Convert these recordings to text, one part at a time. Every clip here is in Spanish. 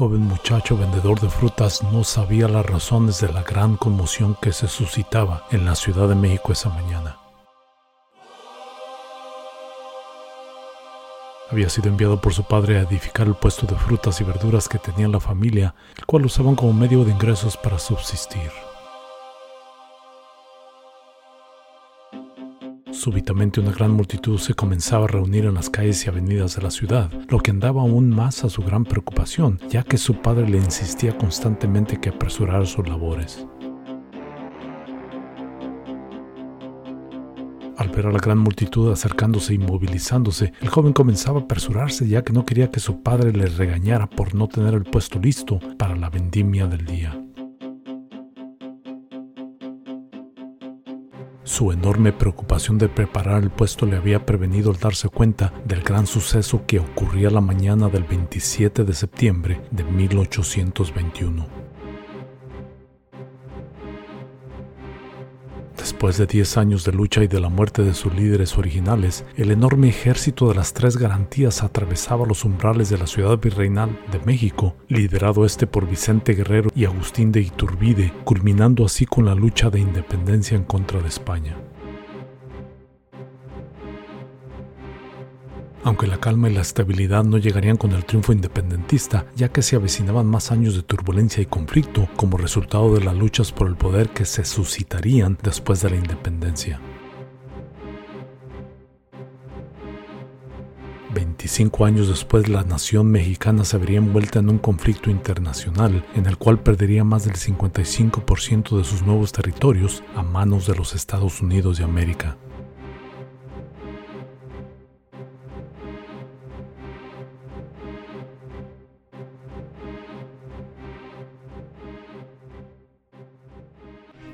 Joven muchacho vendedor de frutas no sabía las razones de la gran conmoción que se suscitaba en la Ciudad de México esa mañana. Había sido enviado por su padre a edificar el puesto de frutas y verduras que tenía la familia, el cual usaban como medio de ingresos para subsistir. Súbitamente una gran multitud se comenzaba a reunir en las calles y avenidas de la ciudad, lo que andaba aún más a su gran preocupación, ya que su padre le insistía constantemente que apresurara sus labores. Al ver a la gran multitud acercándose y movilizándose, el joven comenzaba a apresurarse ya que no quería que su padre le regañara por no tener el puesto listo para la vendimia del día. Su enorme preocupación de preparar el puesto le había prevenido al darse cuenta del gran suceso que ocurría la mañana del 27 de septiembre de 1821. Después de 10 años de lucha y de la muerte de sus líderes originales, el enorme ejército de las tres garantías atravesaba los umbrales de la ciudad virreinal de México, liderado este por Vicente Guerrero y Agustín de Iturbide, culminando así con la lucha de independencia en contra de España. Aunque la calma y la estabilidad no llegarían con el triunfo independentista, ya que se avecinaban más años de turbulencia y conflicto como resultado de las luchas por el poder que se suscitarían después de la independencia. 25 años después la nación mexicana se vería envuelta en un conflicto internacional en el cual perdería más del 55% de sus nuevos territorios a manos de los Estados Unidos de América.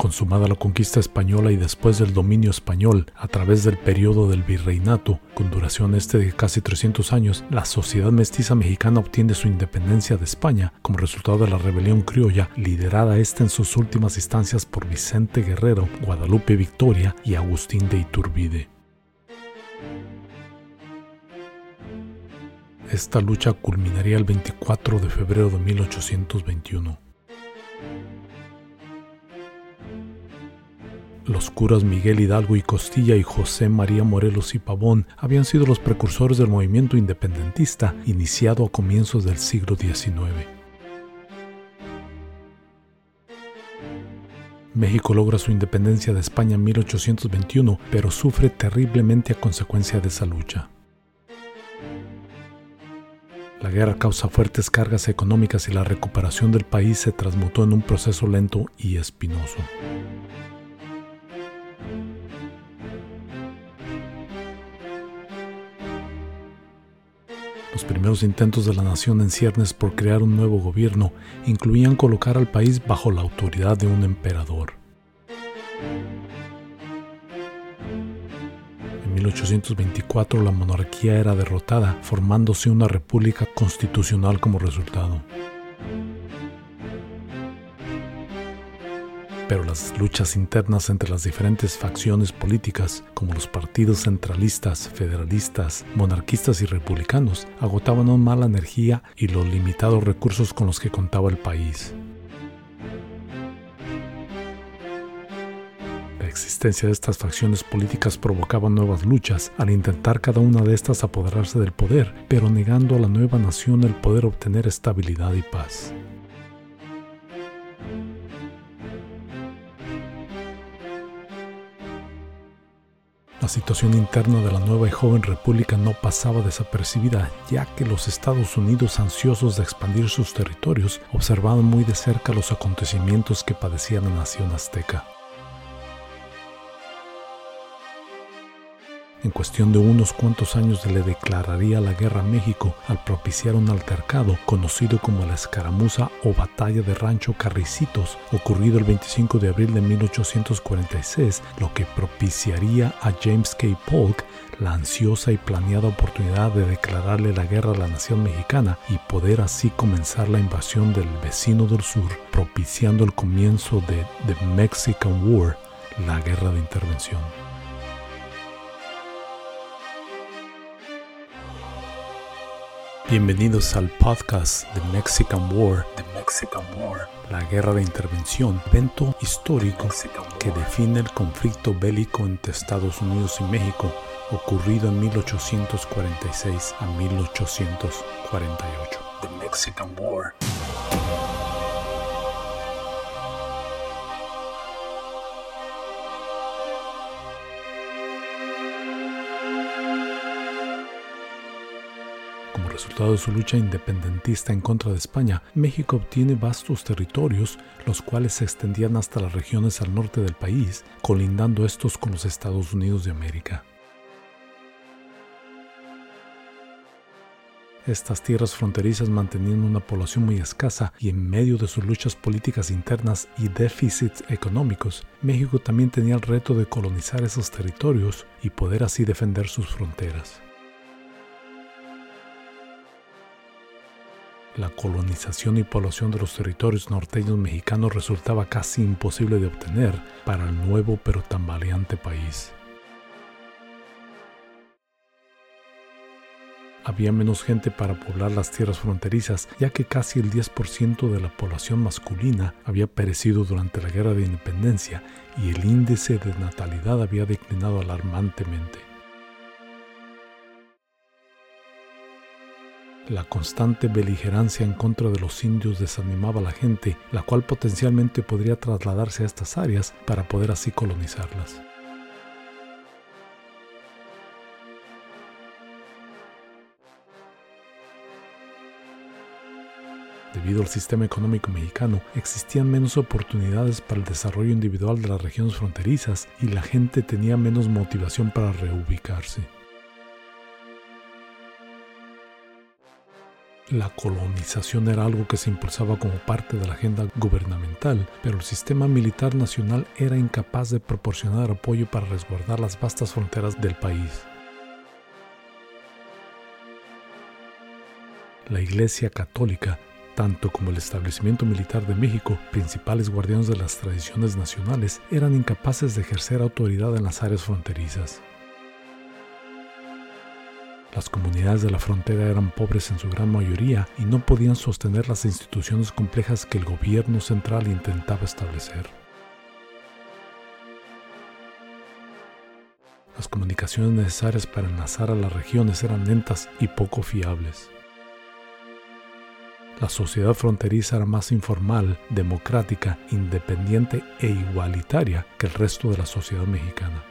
Consumada la conquista española y después del dominio español a través del periodo del virreinato, con duración este de casi 300 años, la sociedad mestiza mexicana obtiene su independencia de España como resultado de la rebelión criolla, liderada esta en sus últimas instancias por Vicente Guerrero, Guadalupe Victoria y Agustín de Iturbide. Esta lucha culminaría el 24 de febrero de 1821. Los curas Miguel Hidalgo y Costilla y José María Morelos y Pavón habían sido los precursores del movimiento independentista iniciado a comienzos del siglo XIX. México logra su independencia de España en 1821, pero sufre terriblemente a consecuencia de esa lucha. La guerra causa fuertes cargas económicas y la recuperación del país se transmutó en un proceso lento y espinoso. Los primeros intentos de la nación en ciernes por crear un nuevo gobierno incluían colocar al país bajo la autoridad de un emperador. En 1824 la monarquía era derrotada, formándose una república constitucional como resultado. Pero las luchas internas entre las diferentes facciones políticas, como los partidos centralistas, federalistas, monarquistas y republicanos, agotaban aún más la energía y los limitados recursos con los que contaba el país. La existencia de estas facciones políticas provocaba nuevas luchas al intentar cada una de estas apoderarse del poder, pero negando a la nueva nación el poder obtener estabilidad y paz. La situación interna de la nueva y joven república no pasaba desapercibida, ya que los Estados Unidos, ansiosos de expandir sus territorios, observaban muy de cerca los acontecimientos que padecía la nación azteca. En cuestión de unos cuantos años le declararía la guerra a México al propiciar un altercado conocido como la escaramuza o batalla de Rancho Carricitos, ocurrido el 25 de abril de 1846, lo que propiciaría a James K. Polk la ansiosa y planeada oportunidad de declararle la guerra a la nación mexicana y poder así comenzar la invasión del vecino del sur, propiciando el comienzo de The Mexican War, la guerra de intervención. Bienvenidos al podcast The Mexican War, The Mexican War, la guerra de intervención, evento histórico que define el conflicto bélico entre Estados Unidos y México ocurrido en 1846 a 1848. The Mexican War. Resultado de su lucha independentista en contra de España, México obtiene vastos territorios, los cuales se extendían hasta las regiones al norte del país, colindando estos con los Estados Unidos de América. Estas tierras fronterizas mantenían una población muy escasa y en medio de sus luchas políticas internas y déficits económicos, México también tenía el reto de colonizar esos territorios y poder así defender sus fronteras. La colonización y población de los territorios norteños mexicanos resultaba casi imposible de obtener para el nuevo pero tambaleante país. Había menos gente para poblar las tierras fronterizas, ya que casi el 10% de la población masculina había perecido durante la Guerra de Independencia y el índice de natalidad había declinado alarmantemente. La constante beligerancia en contra de los indios desanimaba a la gente, la cual potencialmente podría trasladarse a estas áreas para poder así colonizarlas. Debido al sistema económico mexicano, existían menos oportunidades para el desarrollo individual de las regiones fronterizas y la gente tenía menos motivación para reubicarse. La colonización era algo que se impulsaba como parte de la agenda gubernamental, pero el sistema militar nacional era incapaz de proporcionar apoyo para resguardar las vastas fronteras del país. La Iglesia Católica, tanto como el establecimiento militar de México, principales guardianes de las tradiciones nacionales, eran incapaces de ejercer autoridad en las áreas fronterizas. Las comunidades de la frontera eran pobres en su gran mayoría y no podían sostener las instituciones complejas que el gobierno central intentaba establecer. Las comunicaciones necesarias para enlazar a las regiones eran lentas y poco fiables. La sociedad fronteriza era más informal, democrática, independiente e igualitaria que el resto de la sociedad mexicana.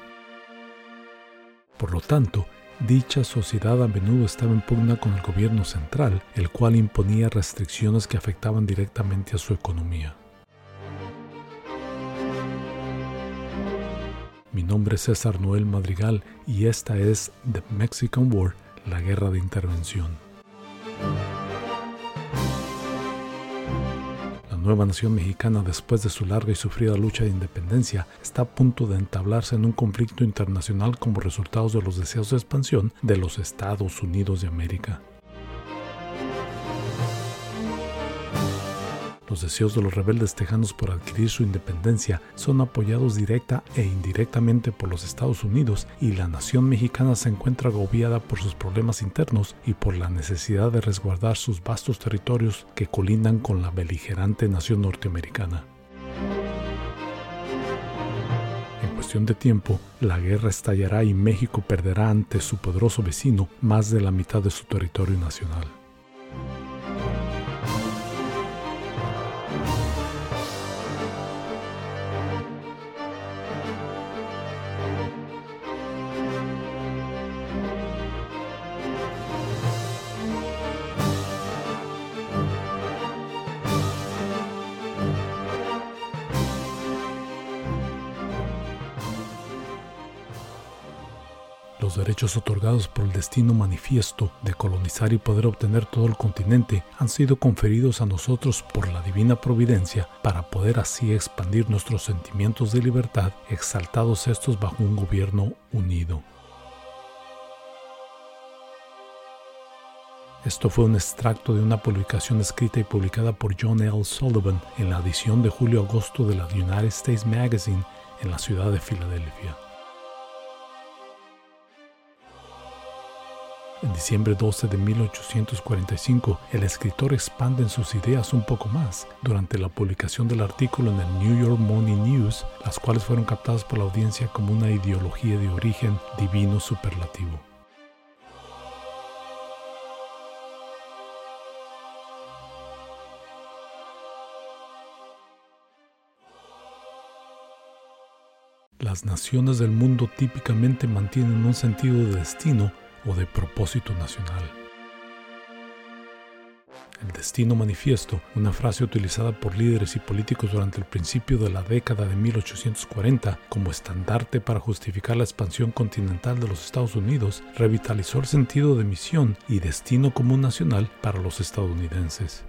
Por lo tanto, Dicha sociedad a menudo estaba en pugna con el gobierno central, el cual imponía restricciones que afectaban directamente a su economía. Mi nombre es César Noel Madrigal y esta es The Mexican War, la guerra de intervención. Nueva nación mexicana después de su larga y sufrida lucha de independencia está a punto de entablarse en un conflicto internacional como resultado de los deseos de expansión de los Estados Unidos de América. Los deseos de los rebeldes tejanos por adquirir su independencia son apoyados directa e indirectamente por los Estados Unidos y la nación mexicana se encuentra agobiada por sus problemas internos y por la necesidad de resguardar sus vastos territorios que colindan con la beligerante nación norteamericana. En cuestión de tiempo, la guerra estallará y México perderá ante su poderoso vecino más de la mitad de su territorio nacional. Derechos otorgados por el destino manifiesto de colonizar y poder obtener todo el continente han sido conferidos a nosotros por la divina providencia para poder así expandir nuestros sentimientos de libertad, exaltados estos bajo un gobierno unido. Esto fue un extracto de una publicación escrita y publicada por John L. Sullivan en la edición de julio-agosto de la United States Magazine en la ciudad de Filadelfia. En diciembre 12 de 1845, el escritor expande sus ideas un poco más durante la publicación del artículo en el New York Morning News, las cuales fueron captadas por la audiencia como una ideología de origen divino superlativo. Las naciones del mundo típicamente mantienen un sentido de destino o de propósito nacional. El destino manifiesto, una frase utilizada por líderes y políticos durante el principio de la década de 1840 como estandarte para justificar la expansión continental de los Estados Unidos, revitalizó el sentido de misión y destino común nacional para los estadounidenses.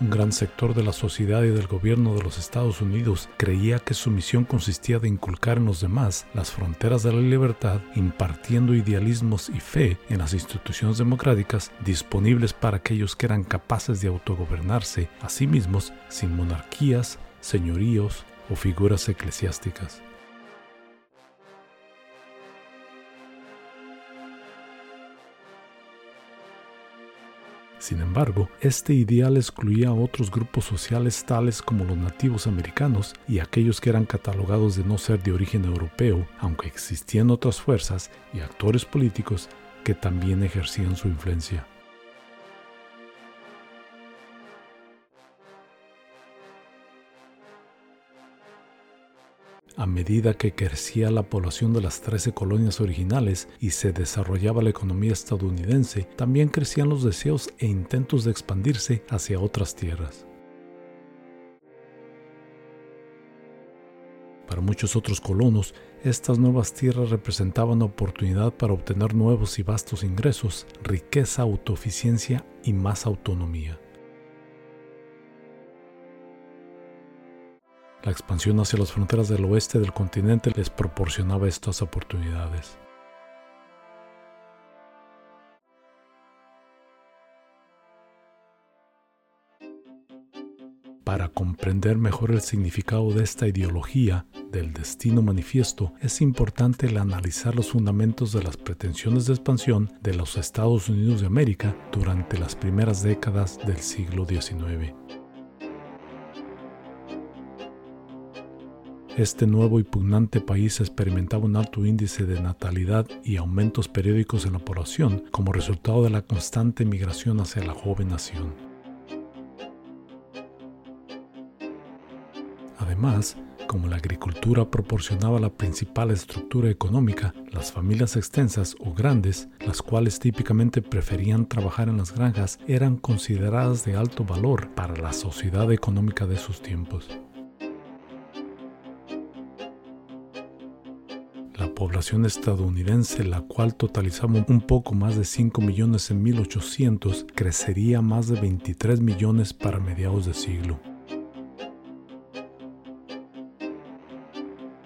Un gran sector de la sociedad y del gobierno de los Estados Unidos creía que su misión consistía de inculcar en los demás las fronteras de la libertad, impartiendo idealismos y fe en las instituciones democráticas disponibles para aquellos que eran capaces de autogobernarse a sí mismos sin monarquías, señoríos o figuras eclesiásticas. Sin embargo, este ideal excluía a otros grupos sociales tales como los nativos americanos y aquellos que eran catalogados de no ser de origen europeo, aunque existían otras fuerzas y actores políticos que también ejercían su influencia. A medida que crecía la población de las 13 colonias originales y se desarrollaba la economía estadounidense, también crecían los deseos e intentos de expandirse hacia otras tierras. Para muchos otros colonos, estas nuevas tierras representaban oportunidad para obtener nuevos y vastos ingresos, riqueza, autoeficiencia y más autonomía. La expansión hacia las fronteras del oeste del continente les proporcionaba estas oportunidades. Para comprender mejor el significado de esta ideología del destino manifiesto, es importante analizar los fundamentos de las pretensiones de expansión de los Estados Unidos de América durante las primeras décadas del siglo XIX. Este nuevo y pugnante país experimentaba un alto índice de natalidad y aumentos periódicos en la población como resultado de la constante migración hacia la joven nación. Además, como la agricultura proporcionaba la principal estructura económica, las familias extensas o grandes, las cuales típicamente preferían trabajar en las granjas, eran consideradas de alto valor para la sociedad económica de sus tiempos. Población estadounidense, la cual totalizaba un poco más de 5 millones en 1800, crecería más de 23 millones para mediados de siglo.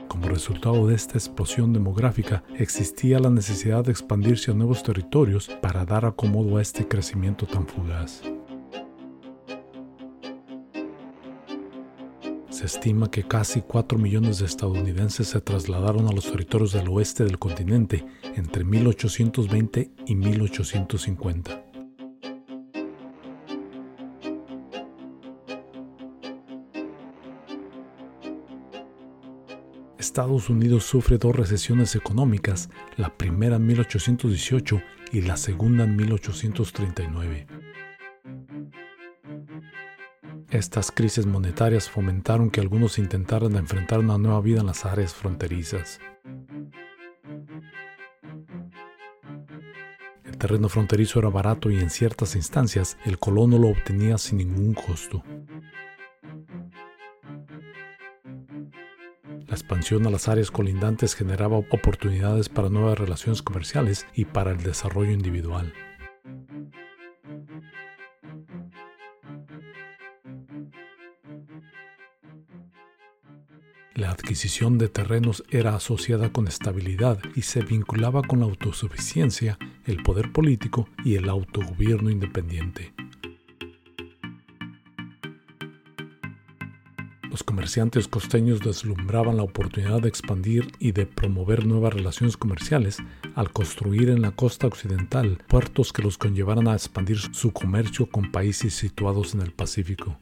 Como resultado de esta explosión demográfica, existía la necesidad de expandirse a nuevos territorios para dar acomodo a este crecimiento tan fugaz. Se estima que casi 4 millones de estadounidenses se trasladaron a los territorios del oeste del continente entre 1820 y 1850. Estados Unidos sufre dos recesiones económicas, la primera en 1818 y la segunda en 1839. Estas crisis monetarias fomentaron que algunos intentaran enfrentar una nueva vida en las áreas fronterizas. El terreno fronterizo era barato y en ciertas instancias el colono lo obtenía sin ningún costo. La expansión a las áreas colindantes generaba oportunidades para nuevas relaciones comerciales y para el desarrollo individual. Adquisición de terrenos era asociada con estabilidad y se vinculaba con la autosuficiencia, el poder político y el autogobierno independiente. Los comerciantes costeños deslumbraban la oportunidad de expandir y de promover nuevas relaciones comerciales al construir en la costa occidental puertos que los conllevaran a expandir su comercio con países situados en el Pacífico.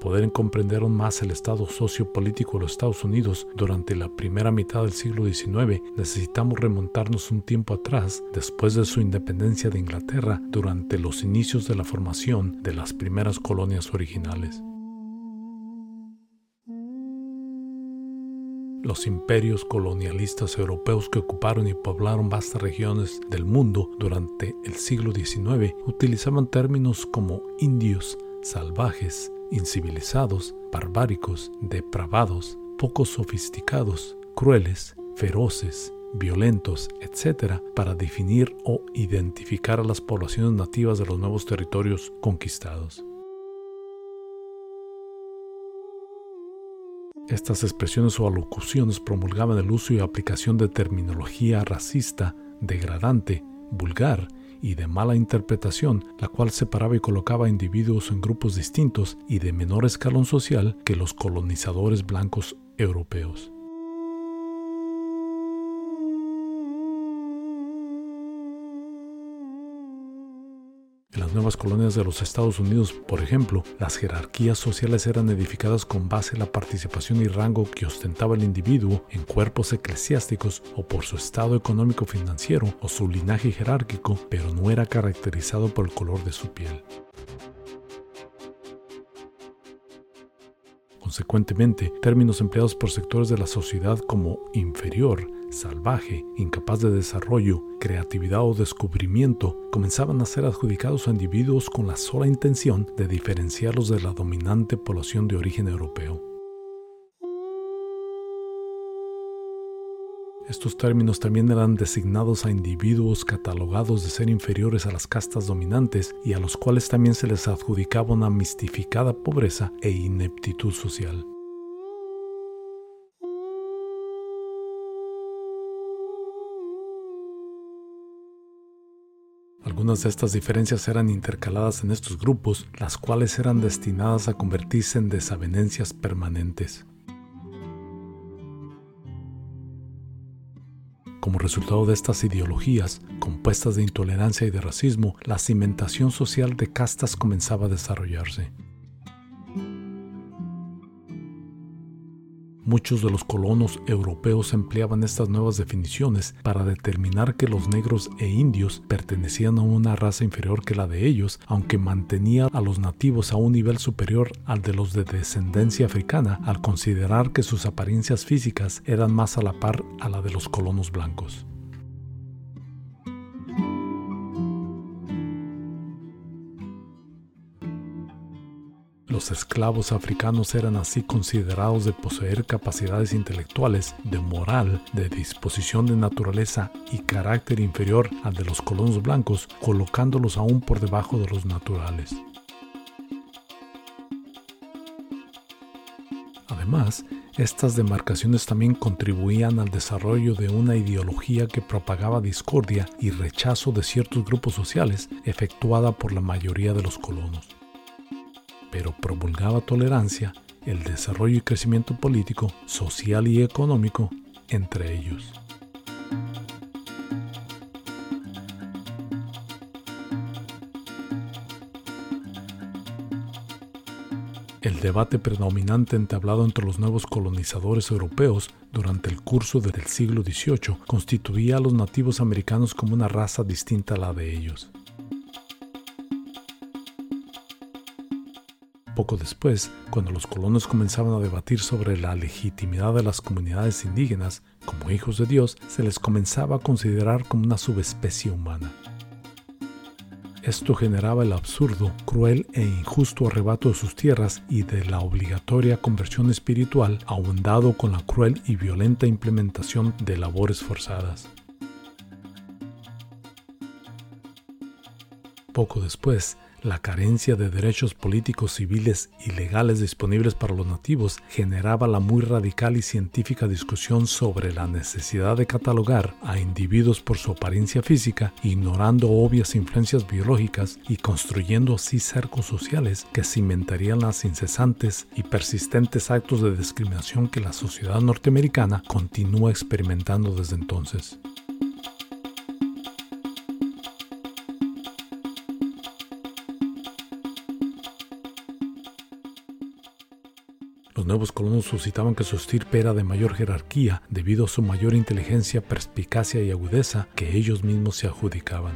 Poder comprender aún más el estado sociopolítico de los Estados Unidos durante la primera mitad del siglo XIX, necesitamos remontarnos un tiempo atrás, después de su independencia de Inglaterra, durante los inicios de la formación de las primeras colonias originales. Los imperios colonialistas europeos que ocuparon y poblaron vastas regiones del mundo durante el siglo XIX utilizaban términos como indios, salvajes, incivilizados, barbáricos, depravados, poco sofisticados, crueles, feroces, violentos, etc., para definir o identificar a las poblaciones nativas de los nuevos territorios conquistados. Estas expresiones o alocuciones promulgaban el uso y aplicación de terminología racista, degradante, vulgar y de mala interpretación, la cual separaba y colocaba individuos en grupos distintos y de menor escalón social que los colonizadores blancos europeos. En las nuevas colonias de los Estados Unidos, por ejemplo, las jerarquías sociales eran edificadas con base en la participación y rango que ostentaba el individuo en cuerpos eclesiásticos o por su estado económico financiero o su linaje jerárquico, pero no era caracterizado por el color de su piel. Consecuentemente, términos empleados por sectores de la sociedad como inferior, salvaje, incapaz de desarrollo, creatividad o descubrimiento, comenzaban a ser adjudicados a individuos con la sola intención de diferenciarlos de la dominante población de origen europeo. Estos términos también eran designados a individuos catalogados de ser inferiores a las castas dominantes y a los cuales también se les adjudicaba una mistificada pobreza e ineptitud social. Algunas de estas diferencias eran intercaladas en estos grupos, las cuales eran destinadas a convertirse en desavenencias permanentes. Como resultado de estas ideologías, compuestas de intolerancia y de racismo, la cimentación social de castas comenzaba a desarrollarse. Muchos de los colonos europeos empleaban estas nuevas definiciones para determinar que los negros e indios pertenecían a una raza inferior que la de ellos, aunque mantenía a los nativos a un nivel superior al de los de descendencia africana, al considerar que sus apariencias físicas eran más a la par a la de los colonos blancos. Los esclavos africanos eran así considerados de poseer capacidades intelectuales, de moral, de disposición de naturaleza y carácter inferior al de los colonos blancos, colocándolos aún por debajo de los naturales. Además, estas demarcaciones también contribuían al desarrollo de una ideología que propagaba discordia y rechazo de ciertos grupos sociales efectuada por la mayoría de los colonos pero promulgaba tolerancia, el desarrollo y crecimiento político, social y económico entre ellos. El debate predominante entablado entre los nuevos colonizadores europeos durante el curso del siglo XVIII constituía a los nativos americanos como una raza distinta a la de ellos. Poco después, cuando los colonos comenzaban a debatir sobre la legitimidad de las comunidades indígenas como hijos de Dios, se les comenzaba a considerar como una subespecie humana. Esto generaba el absurdo, cruel e injusto arrebato de sus tierras y de la obligatoria conversión espiritual, ahondado con la cruel y violenta implementación de labores forzadas. Poco después, La carencia de derechos políticos, civiles y legales disponibles para los nativos generaba la muy radical y científica discusión sobre la necesidad de catalogar a individuos por su apariencia física, ignorando obvias influencias biológicas y construyendo así cercos sociales que cimentarían las incesantes y persistentes actos de discriminación que la sociedad norteamericana continúa experimentando desde entonces. Nuevos colonos suscitaban que su estirpe era de mayor jerarquía debido a su mayor inteligencia, perspicacia y agudeza que ellos mismos se adjudicaban.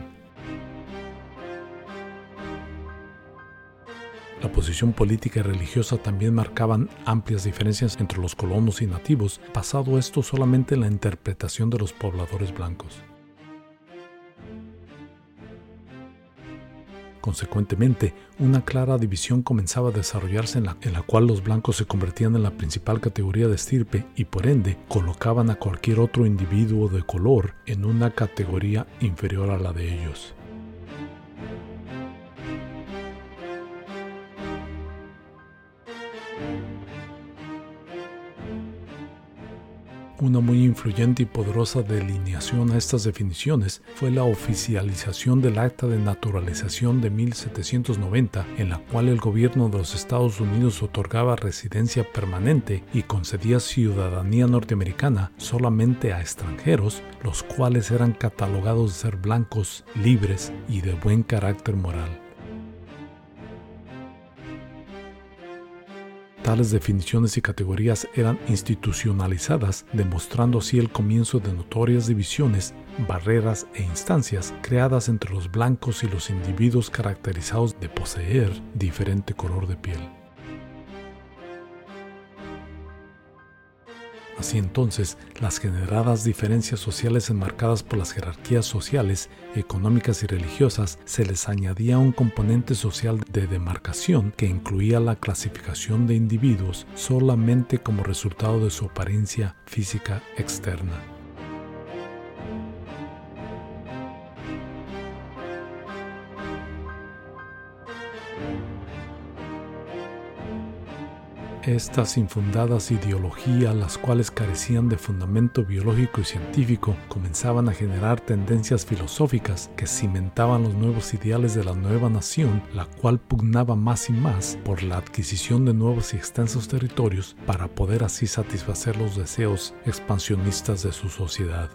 La posición política y religiosa también marcaban amplias diferencias entre los colonos y nativos, basado esto solamente en la interpretación de los pobladores blancos. Consecuentemente, una clara división comenzaba a desarrollarse en la, en la, cual los blancos se convertían en la principal categoría de estirpe y por ende colocaban a cualquier otro individuo de color en una categoría inferior a la de ellos. Una muy influyente y poderosa delineación a estas definiciones fue la oficialización del Acta de Naturalización de 1790, en la cual el gobierno de los Estados Unidos otorgaba residencia permanente y concedía ciudadanía norteamericana solamente a extranjeros, los cuales eran catalogados de ser blancos, libres y de buen carácter moral. Tales definiciones y categorías eran institucionalizadas, demostrando así el comienzo de notorias divisiones, barreras e instancias creadas entre los blancos y los individuos caracterizados de poseer diferente color de piel. Así entonces, las generadas diferencias sociales enmarcadas por las jerarquías sociales, económicas y religiosas, se les añadía un componente social de demarcación que incluía la clasificación de individuos solamente como resultado de su apariencia física externa. Estas infundadas ideologías, las cuales carecían de fundamento biológico y científico, comenzaban a generar tendencias filosóficas que cimentaban los nuevos ideales de la nueva nación, la cual pugnaba más y más por la adquisición de nuevos y extensos territorios para poder así satisfacer los deseos expansionistas de su sociedad.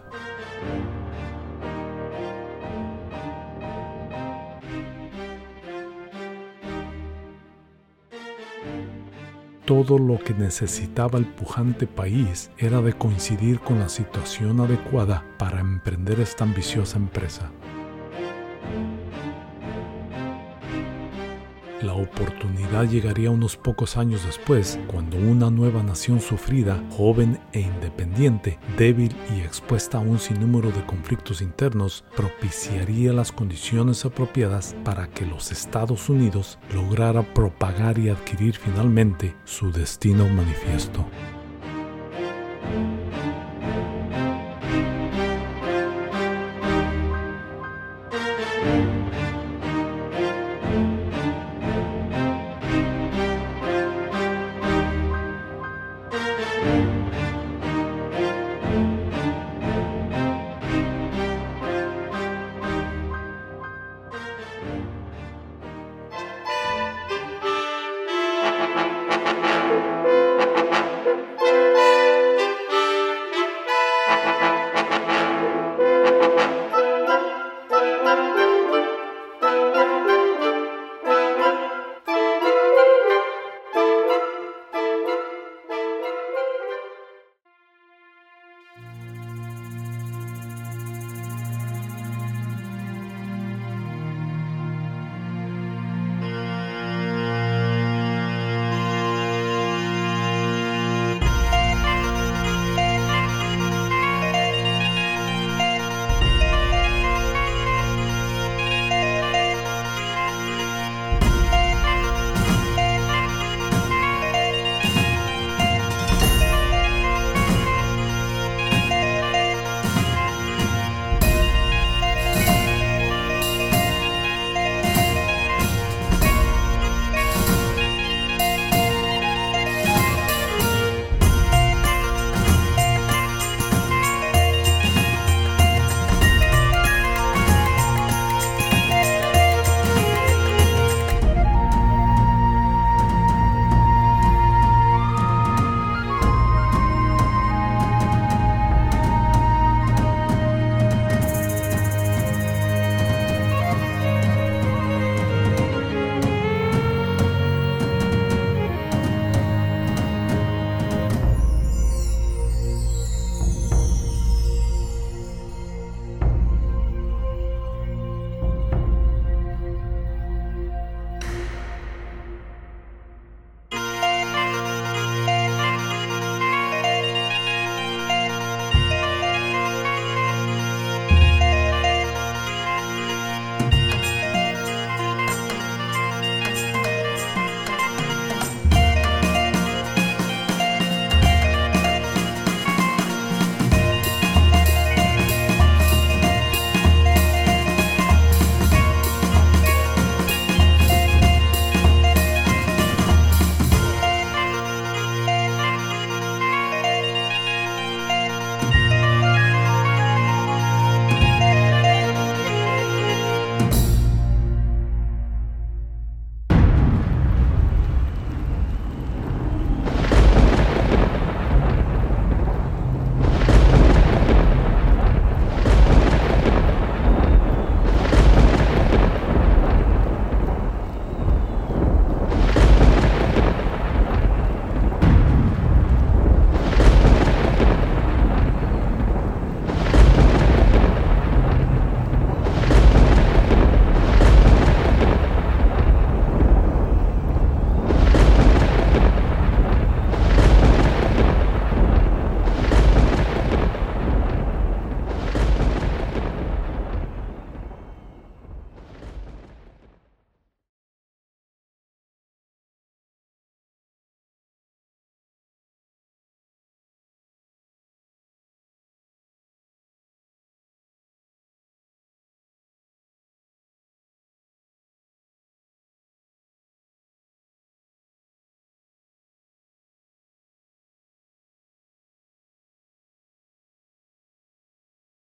Todo lo que necesitaba el pujante país era de coincidir con la situación adecuada para emprender esta ambiciosa empresa. La oportunidad llegaría unos pocos años después, cuando una nueva nación sufrida, joven e independiente, débil y expuesta a un sinnúmero de conflictos internos, propiciaría las condiciones apropiadas para que los Estados Unidos lograra propagar y adquirir finalmente su destino manifiesto.